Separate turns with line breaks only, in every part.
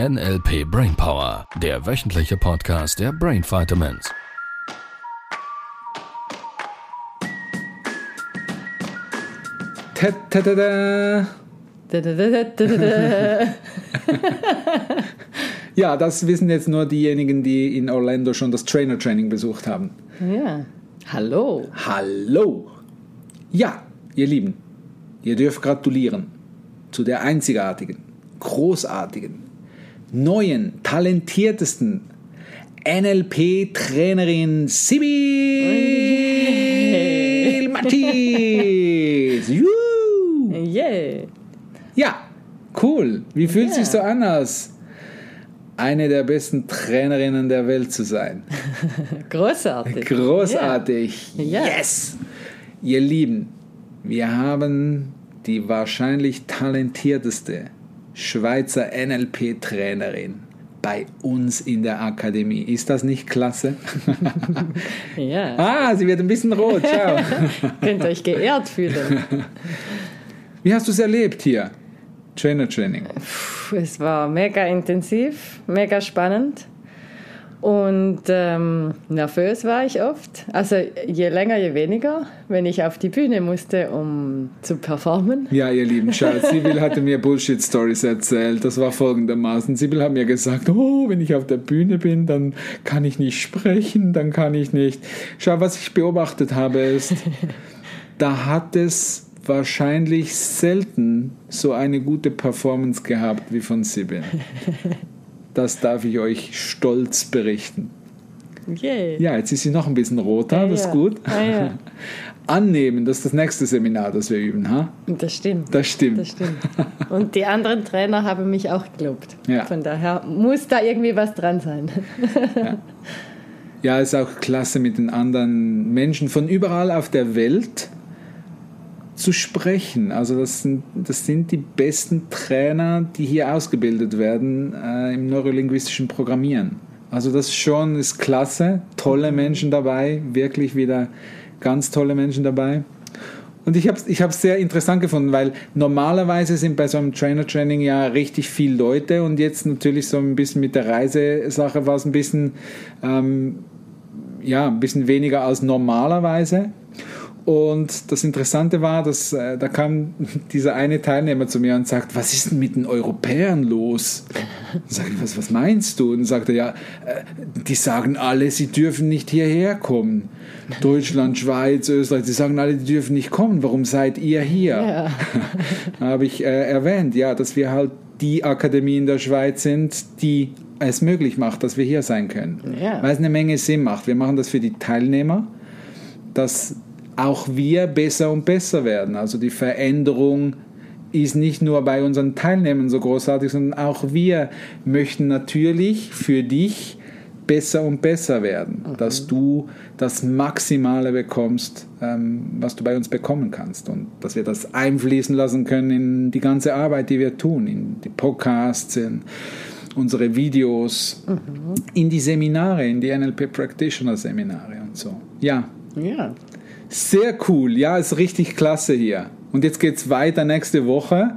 NLP Brainpower, der wöchentliche Podcast der Brain Vitamins.
Ta -ta -ta -ta.
Da, da, da, da, da, da.
Ja, das wissen jetzt nur diejenigen, die in Orlando schon das Trainer Training besucht haben.
ja. Hallo.
Hallo! Ja, ihr Lieben, ihr dürft gratulieren zu der einzigartigen, großartigen, neuen, talentiertesten NLP-Trainerin Sibyl Mattis!
Yeah.
Ja, cool. Wie fühlt
Ja.
sich so an, als eine der besten Trainerinnen der Welt zu sein?
Großartig.
Großartig.
Ja.
Yes! Ihr Lieben, wir haben die wahrscheinlich talentierteste Schweizer NLP-Trainerin bei uns in der Akademie. Ist das nicht klasse?
Ja.
ah, sie wird ein bisschen rot. Ciao.
Könnt euch geehrt fühlen.
Wie hast du es erlebt hier? Trainer Training.
Es war mega intensiv, mega spannend. Und ähm, nervös war ich oft. Also je länger, je weniger, wenn ich auf die Bühne musste, um zu performen.
Ja, ihr Lieben, schaut, Sibyl hatte mir Bullshit-Stories erzählt. Das war folgendermaßen. Sibyl hat mir gesagt, oh, wenn ich auf der Bühne bin, dann kann ich nicht sprechen, dann kann ich nicht. Schau, was ich beobachtet habe, ist, da hat es wahrscheinlich selten so eine gute Performance gehabt wie von Sibyl. Das darf ich euch stolz berichten.
Yeah.
Ja, jetzt ist sie noch ein bisschen roter, das ist
ja.
gut.
Ah, ja.
Annehmen, das ist das nächste Seminar, das wir üben. Ha?
Das stimmt.
Das stimmt.
Das stimmt. Und die anderen Trainer haben mich auch gelobt.
Ja.
Von daher muss da irgendwie was dran sein.
Ja, ist auch klasse, mit den anderen Menschen von überall auf der Welt zu sprechen. Also das sind, das sind die besten Trainer, die hier ausgebildet werden äh, im neurolinguistischen Programmieren. Also das schon ist klasse, tolle Menschen dabei, wirklich wieder ganz tolle Menschen dabei. Und ich habe es ich hab's sehr interessant gefunden, weil normalerweise sind bei so einem Trainer-Training ja richtig viele Leute und jetzt natürlich so ein bisschen mit der Reisesache war es ein bisschen, ähm, ja, ein bisschen weniger als normalerweise. Und das Interessante war, dass äh, da kam dieser eine Teilnehmer zu mir und sagt, was ist denn mit den Europäern los? Sag ich, was, was meinst du? Und dann sagt er, ja, äh, die sagen alle, sie dürfen nicht hierher kommen. Deutschland, Schweiz, Österreich, sie sagen alle, die dürfen nicht kommen. Warum seid ihr hier?
Ja.
Habe ich äh, erwähnt, ja, dass wir halt die Akademie in der Schweiz sind, die es möglich macht, dass wir hier sein können.
Ja.
Weil es eine Menge Sinn macht. Wir machen das für die Teilnehmer, dass auch wir besser und besser werden. Also die Veränderung ist nicht nur bei unseren Teilnehmern so großartig, sondern auch wir möchten natürlich für dich besser und besser werden, dass du das Maximale bekommst, ähm, was du bei uns bekommen kannst und dass wir das einfließen lassen können in die ganze Arbeit, die wir tun, in die Podcasts, in unsere Videos, in die Seminare, in die NLP Practitioner Seminare und so. Ja,
Ja.
Sehr cool. Ja, ist richtig klasse hier. Und jetzt geht's weiter nächste Woche,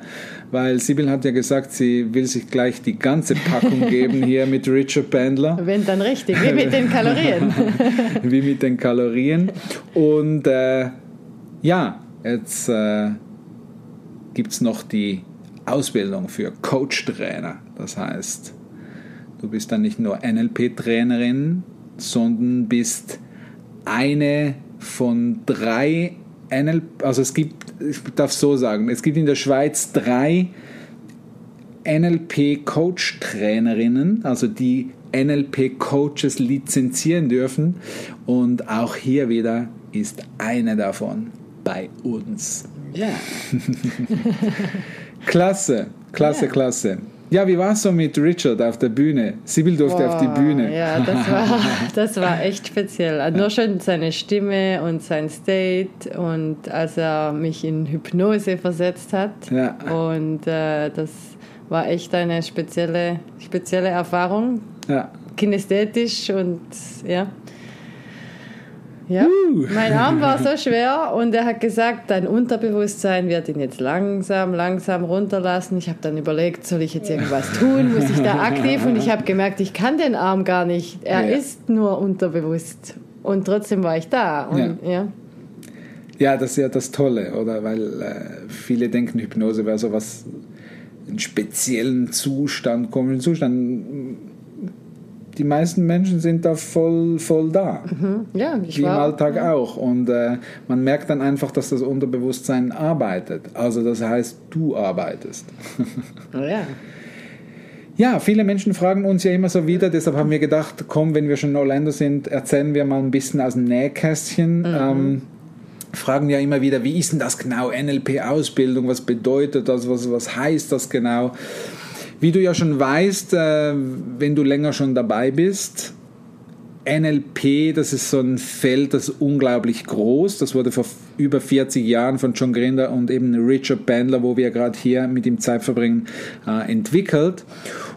weil Sibyl hat ja gesagt, sie will sich gleich die ganze Packung geben hier mit Richard Bandler,
Wenn dann richtig, wie mit den Kalorien.
wie mit den Kalorien. Und äh, ja, jetzt äh, gibt's noch die Ausbildung für Coach-Trainer. Das heißt, du bist dann nicht nur NLP-Trainerin, sondern bist eine von drei NLP, also es gibt, ich darf so sagen, es gibt in der Schweiz drei NLP-Coach-Trainerinnen, also die NLP-Coaches lizenzieren dürfen. Und auch hier wieder ist eine davon bei uns.
Ja.
Klasse, klasse,
Ja.
klasse. Ja, wie war es so mit Richard auf der Bühne? Sibyl durfte auf die
Boah,
Bühne.
Ja, das war, das war echt speziell. Also Nur schon seine Stimme und sein State und als er mich in Hypnose versetzt hat.
Ja.
Und äh, das war echt eine spezielle, spezielle Erfahrung,
Ja.
kinästhetisch und ja. Ja, mein Arm war so schwer und er hat gesagt, dein Unterbewusstsein wird ihn jetzt langsam, langsam runterlassen. Ich habe dann überlegt, soll ich jetzt irgendwas tun? Muss ich da aktiv? Und ich habe gemerkt, ich kann den Arm gar nicht. Er ja. ist nur unterbewusst. Und trotzdem war ich da. Und, ja.
ja. Ja, das ist ja das Tolle, oder? Weil äh, viele denken, Hypnose wäre so was, einen speziellen Zustand, komischen Zustand die meisten Menschen sind da voll, voll da.
Mhm. Ja, ich
Wie
war,
im Alltag ja. auch. Und äh, man merkt dann einfach, dass das Unterbewusstsein arbeitet. Also das heißt, du arbeitest.
ja.
Ja, viele Menschen fragen uns ja immer so wieder, deshalb haben wir gedacht, komm, wenn wir schon in Orlando sind, erzählen wir mal ein bisschen aus dem Nähkästchen. Mhm. Ähm, fragen ja immer wieder, wie ist denn das genau, NLP-Ausbildung, was bedeutet das, was, was heißt das genau? Wie du ja schon weißt, äh, wenn du länger schon dabei bist, NLP, das ist so ein Feld, das ist unglaublich groß. Das wurde vor über 40 Jahren von John Grinder und eben Richard Bandler, wo wir gerade hier mit ihm Zeit verbringen, äh, entwickelt.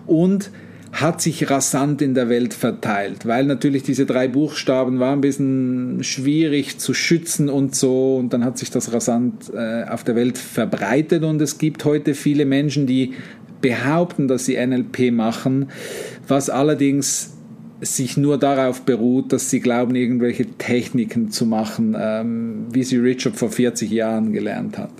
Und hat sich rasant in der Welt verteilt, weil natürlich diese drei Buchstaben waren ein bisschen schwierig zu schützen und so und dann hat sich das rasant äh, auf der Welt verbreitet und es gibt heute viele Menschen, die behaupten, dass sie NLP machen, was allerdings sich nur darauf beruht, dass sie glauben, irgendwelche Techniken zu machen, ähm, wie sie Richard vor 40 Jahren gelernt hat.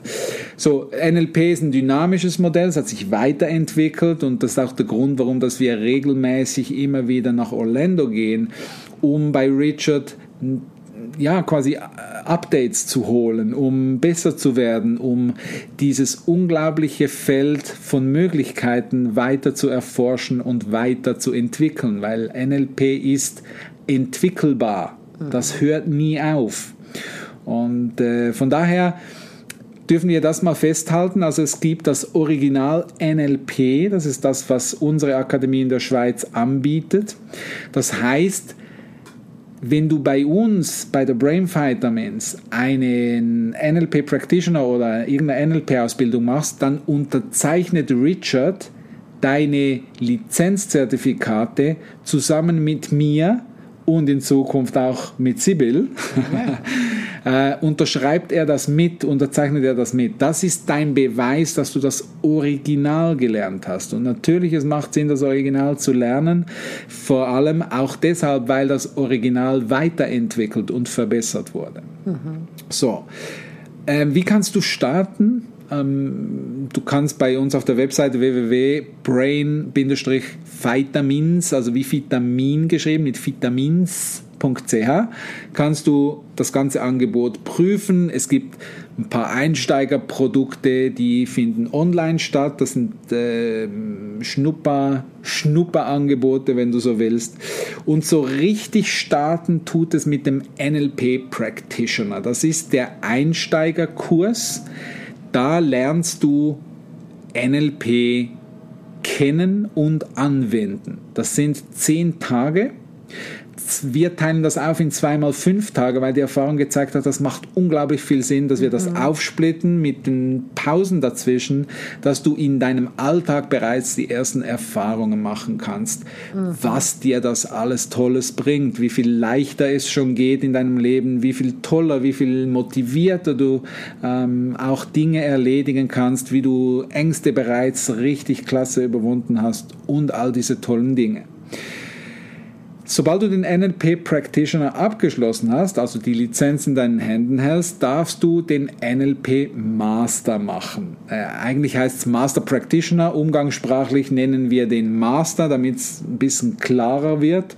So, NLP ist ein dynamisches Modell, es hat sich weiterentwickelt und das ist auch der Grund, warum dass wir regelmäßig immer wieder nach Orlando gehen, um bei Richard ja, quasi äh, Updates zu holen, um besser zu werden, um dieses unglaubliche Feld von Möglichkeiten weiter zu erforschen und weiter zu entwickeln, weil NLP ist entwickelbar. Das hört nie auf. Und äh, von daher dürfen wir das mal festhalten. Also es gibt das Original NLP, das ist das, was unsere Akademie in der Schweiz anbietet. Das heißt, wenn du bei uns, bei der Brain Vitamins, einen NLP Practitioner oder irgendeine NLP-Ausbildung machst, dann unterzeichnet Richard deine Lizenzzertifikate zusammen mit mir und in Zukunft auch mit Sibyl. Ja. äh, unterschreibt er das mit, unterzeichnet er das mit. Das ist dein Beweis, dass du das Original gelernt hast. Und natürlich, es macht Sinn, das Original zu lernen, vor allem auch deshalb, weil das Original weiterentwickelt und verbessert wurde. Mhm. So, äh, wie kannst du starten? Ähm, du kannst bei uns auf der Webseite www.brain-vitamins, also wie Vitamin geschrieben, mit Vitamins kannst du das ganze Angebot prüfen. Es gibt ein paar Einsteigerprodukte, die finden online statt. Das sind äh, Schnupper, Schnupperangebote, wenn du so willst. Und so richtig starten tut es mit dem NLP Practitioner. Das ist der Einsteigerkurs. Da lernst du NLP kennen und anwenden. Das sind zehn Tage wir teilen das auf in zweimal fünf Tage, weil die Erfahrung gezeigt hat, das macht unglaublich viel Sinn, dass wir das mhm. aufsplitten mit den Pausen dazwischen, dass du in deinem Alltag bereits die ersten Erfahrungen machen kannst, mhm. was dir das alles Tolles bringt, wie viel leichter es schon geht in deinem Leben, wie viel toller, wie viel motivierter du ähm, auch Dinge erledigen kannst, wie du Ängste bereits richtig klasse überwunden hast und all diese tollen Dinge. Sobald du den NLP Practitioner abgeschlossen hast, also die Lizenz in deinen Händen hältst, darfst du den NLP Master machen. Äh, eigentlich heißt es Master Practitioner, umgangssprachlich nennen wir den Master, damit es ein bisschen klarer wird.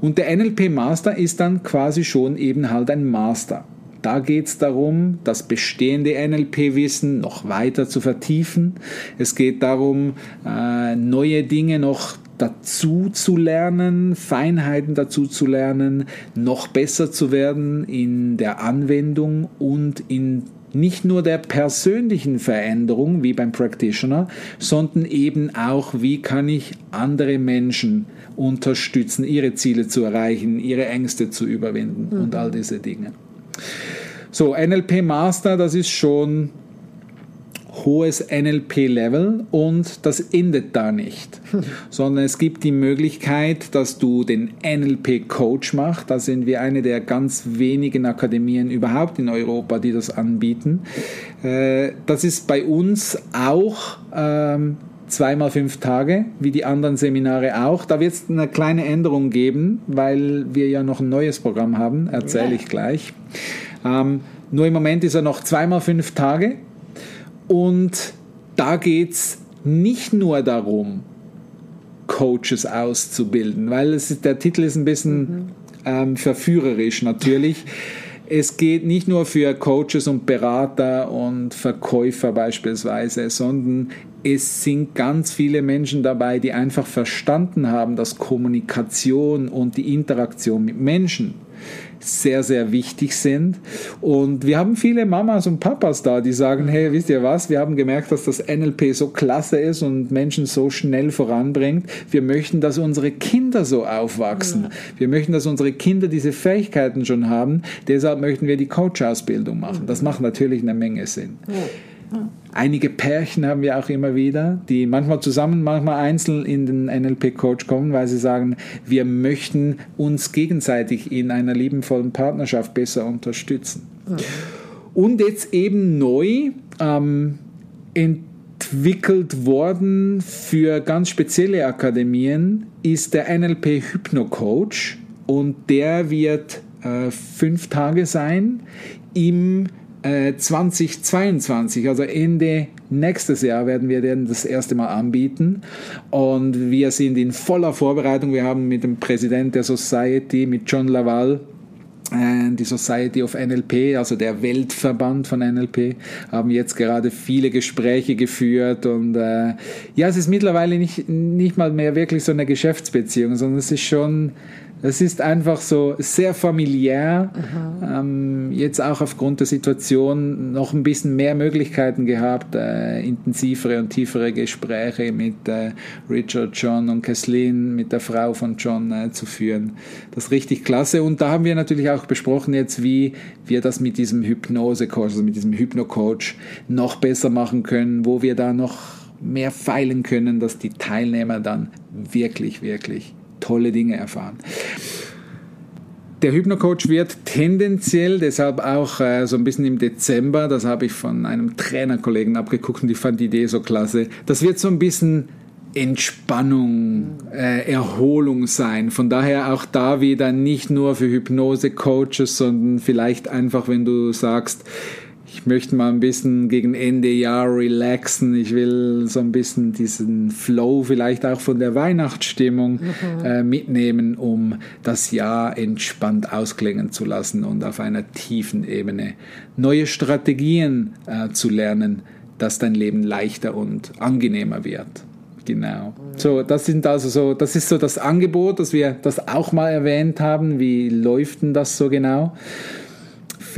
Und der NLP Master ist dann quasi schon eben halt ein Master. Da geht es darum, das bestehende NLP-Wissen noch weiter zu vertiefen. Es geht darum, äh, neue Dinge noch dazu zu lernen, Feinheiten dazu zu lernen, noch besser zu werden in der Anwendung und in nicht nur der persönlichen Veränderung wie beim Practitioner, sondern eben auch, wie kann ich andere Menschen unterstützen, ihre Ziele zu erreichen, ihre Ängste zu überwinden mhm. und all diese Dinge. So, NLP Master, das ist schon hohes NLP-Level und das endet da nicht, sondern es gibt die Möglichkeit, dass du den NLP-Coach machst. Da sind wir eine der ganz wenigen Akademien überhaupt in Europa, die das anbieten. Äh, das ist bei uns auch ähm, zweimal fünf Tage, wie die anderen Seminare auch. Da wird es eine kleine Änderung geben, weil wir ja noch ein neues Programm haben, erzähle ja. ich gleich. Ähm, nur im Moment ist er noch zweimal fünf Tage und da geht es nicht nur darum, Coaches auszubilden, weil es ist, der Titel ist ein bisschen mhm. ähm, verführerisch natürlich. Es geht nicht nur für Coaches und Berater und Verkäufer beispielsweise, sondern es sind ganz viele Menschen dabei, die einfach verstanden haben, dass Kommunikation und die Interaktion mit Menschen sehr, sehr wichtig sind. Und wir haben viele Mamas und Papas da, die sagen, hey, wisst ihr was, wir haben gemerkt, dass das NLP so klasse ist und Menschen so schnell voranbringt. Wir möchten, dass unsere Kinder so aufwachsen. Ja. Wir möchten, dass unsere Kinder diese Fähigkeiten schon haben. Deshalb möchten wir die Coach-Ausbildung machen. Das macht natürlich eine Menge Sinn. Ja. Einige Pärchen haben wir auch immer wieder, die manchmal zusammen, manchmal einzeln in den NLP-Coach kommen, weil sie sagen, wir möchten uns gegenseitig in einer liebenvollen Partnerschaft besser unterstützen. Und jetzt eben neu ähm, entwickelt worden für ganz spezielle Akademien ist der NLP Hypno Coach und der wird äh, fünf Tage sein im 2022, äh, also Ende nächstes Jahr werden wir den das erste Mal anbieten und wir sind in voller Vorbereitung. Wir haben mit dem Präsident der Society, mit John Laval, äh, die Society of NLP, also der Weltverband von NLP, haben jetzt gerade viele Gespräche geführt und äh, ja, es ist mittlerweile nicht, nicht mal mehr wirklich so eine Geschäftsbeziehung, sondern es ist schon es ist einfach so sehr familiär. Ähm, jetzt auch aufgrund der Situation noch ein bisschen mehr Möglichkeiten gehabt, äh, intensivere und tiefere Gespräche mit äh, Richard, John und Kathleen, mit der Frau von John äh, zu führen. Das ist richtig klasse. Und da haben wir natürlich auch besprochen jetzt, wie wir das mit diesem Hypnose-Coach, also mit diesem Hypno-Coach noch besser machen können, wo wir da noch mehr feilen können, dass die Teilnehmer dann wirklich, wirklich tolle Dinge erfahren. Der Hypnocoach wird tendenziell, deshalb auch äh, so ein bisschen im Dezember, das habe ich von einem Trainerkollegen abgeguckt und ich fand die Idee so klasse, das wird so ein bisschen Entspannung, äh, Erholung sein. Von daher auch da wieder nicht nur für Hypnose-Coaches, sondern vielleicht einfach, wenn du sagst, ich möchte mal ein bisschen gegen Ende Jahr relaxen. Ich will so ein bisschen diesen Flow vielleicht auch von der Weihnachtsstimmung mhm. äh, mitnehmen, um das Jahr entspannt ausklingen zu lassen und auf einer tiefen Ebene neue Strategien äh, zu lernen, dass dein Leben leichter und angenehmer wird. Genau. So, das sind also so, das ist so das Angebot, dass wir das auch mal erwähnt haben. Wie läuft denn das so genau?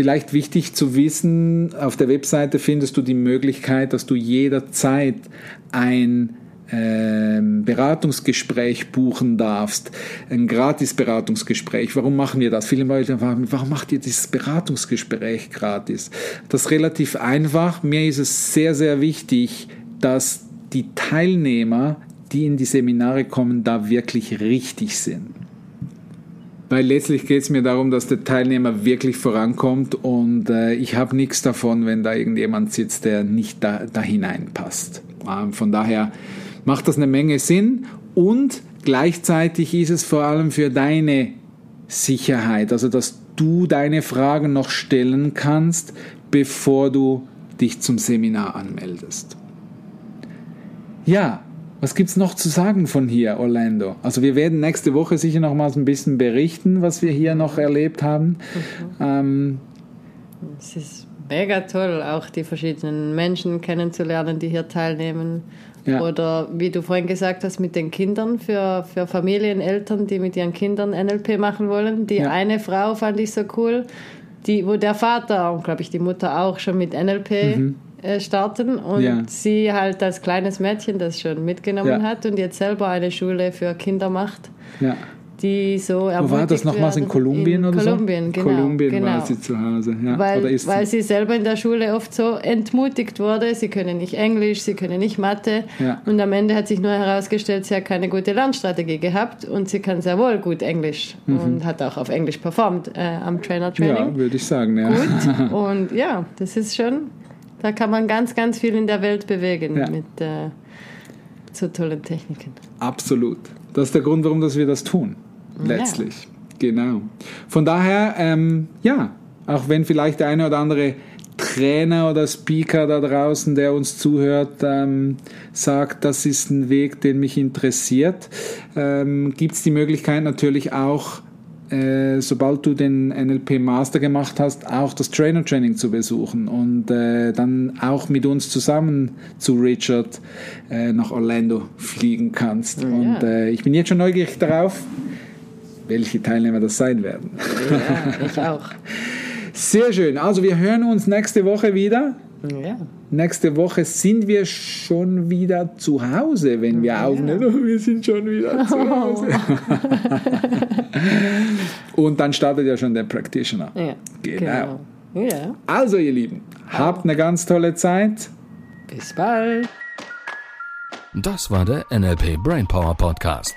Vielleicht wichtig zu wissen, auf der Webseite findest du die Möglichkeit, dass du jederzeit ein ähm, Beratungsgespräch buchen darfst, ein gratis Beratungsgespräch. Warum machen wir das? Viele Leute fragen, warum macht ihr dieses Beratungsgespräch gratis? Das ist relativ einfach. Mir ist es sehr, sehr wichtig, dass die Teilnehmer, die in die Seminare kommen, da wirklich richtig sind. Weil letztlich geht es mir darum, dass der Teilnehmer wirklich vorankommt und äh, ich habe nichts davon, wenn da irgendjemand sitzt, der nicht da, da hineinpasst. Ähm, von daher macht das eine Menge Sinn und gleichzeitig ist es vor allem für deine Sicherheit, also dass du deine Fragen noch stellen kannst, bevor du dich zum Seminar anmeldest. Ja, was gibt es noch zu sagen von hier, Orlando? Also wir werden nächste Woche sicher noch mal ein bisschen berichten, was wir hier noch erlebt haben. Mhm. Ähm,
es ist mega toll, auch die verschiedenen Menschen kennenzulernen, die hier teilnehmen. Ja. Oder wie du vorhin gesagt hast, mit den Kindern für, für Familien, Eltern, die mit ihren Kindern NLP machen wollen. Die ja. eine Frau fand ich so cool, die, wo der Vater und glaube ich die Mutter auch schon mit NLP mhm äh, starten und ja. sie halt als kleines Mädchen das schon mitgenommen ja. hat und jetzt selber eine Schule für Kinder macht. Ja. Die so
Wo war das nochmals in Kolumbien
in
oder
Kolumbien,
so?
Genau,
Kolumbien
genau.
war sie zu Hause. Ja.
Weil,
oder ist
weil
sie?
sie selber in der Schule oft so entmutigt wurde, sie können nicht Englisch, sie können nicht Mathe.
Ja.
Und am Ende hat sich nur herausgestellt, sie hat keine gute Lernstrategie gehabt und sie kann sehr wohl gut Englisch und hat auch auf Englisch performt äh, am Trainer-Training.
Mhm. Ja, würde ich sagen, ja.
Gut. Und ja, das ist schon, da kann man ganz, ganz viel in der Welt bewegen
Ja.
mit äh, so tollen Techniken.
Absolut. Das ist der Grund, warum dass wir das tun. Letztlich. Genau. Von daher, ähm, ja, auch wenn vielleicht der eine oder andere Trainer oder Speaker da draußen, der uns zuhört, ähm, sagt, das ist ein Weg, den mich interessiert, ähm, gibt es die Möglichkeit natürlich auch, äh, sobald du den NLP Master gemacht hast, auch das Trainer Training zu besuchen und äh, dann auch mit uns zusammen zu Richard äh, nach Orlando fliegen kannst. Und äh, ich bin jetzt schon neugierig darauf, welche Teilnehmer das sein werden.
Ja, ich auch.
Sehr schön. Also wir hören uns nächste Woche wieder.
Ja.
Nächste Woche sind wir schon wieder zu Hause, wenn wir aufnehmen. Oh, wir sind schon wieder zu Hause. Und dann startet ja schon der Practitioner.
Ja,
Genau.
genau. Ja,
Also ihr Lieben, habt eine ganz tolle Zeit.
bis bald.
Das war der NLP Brainpower Podcast.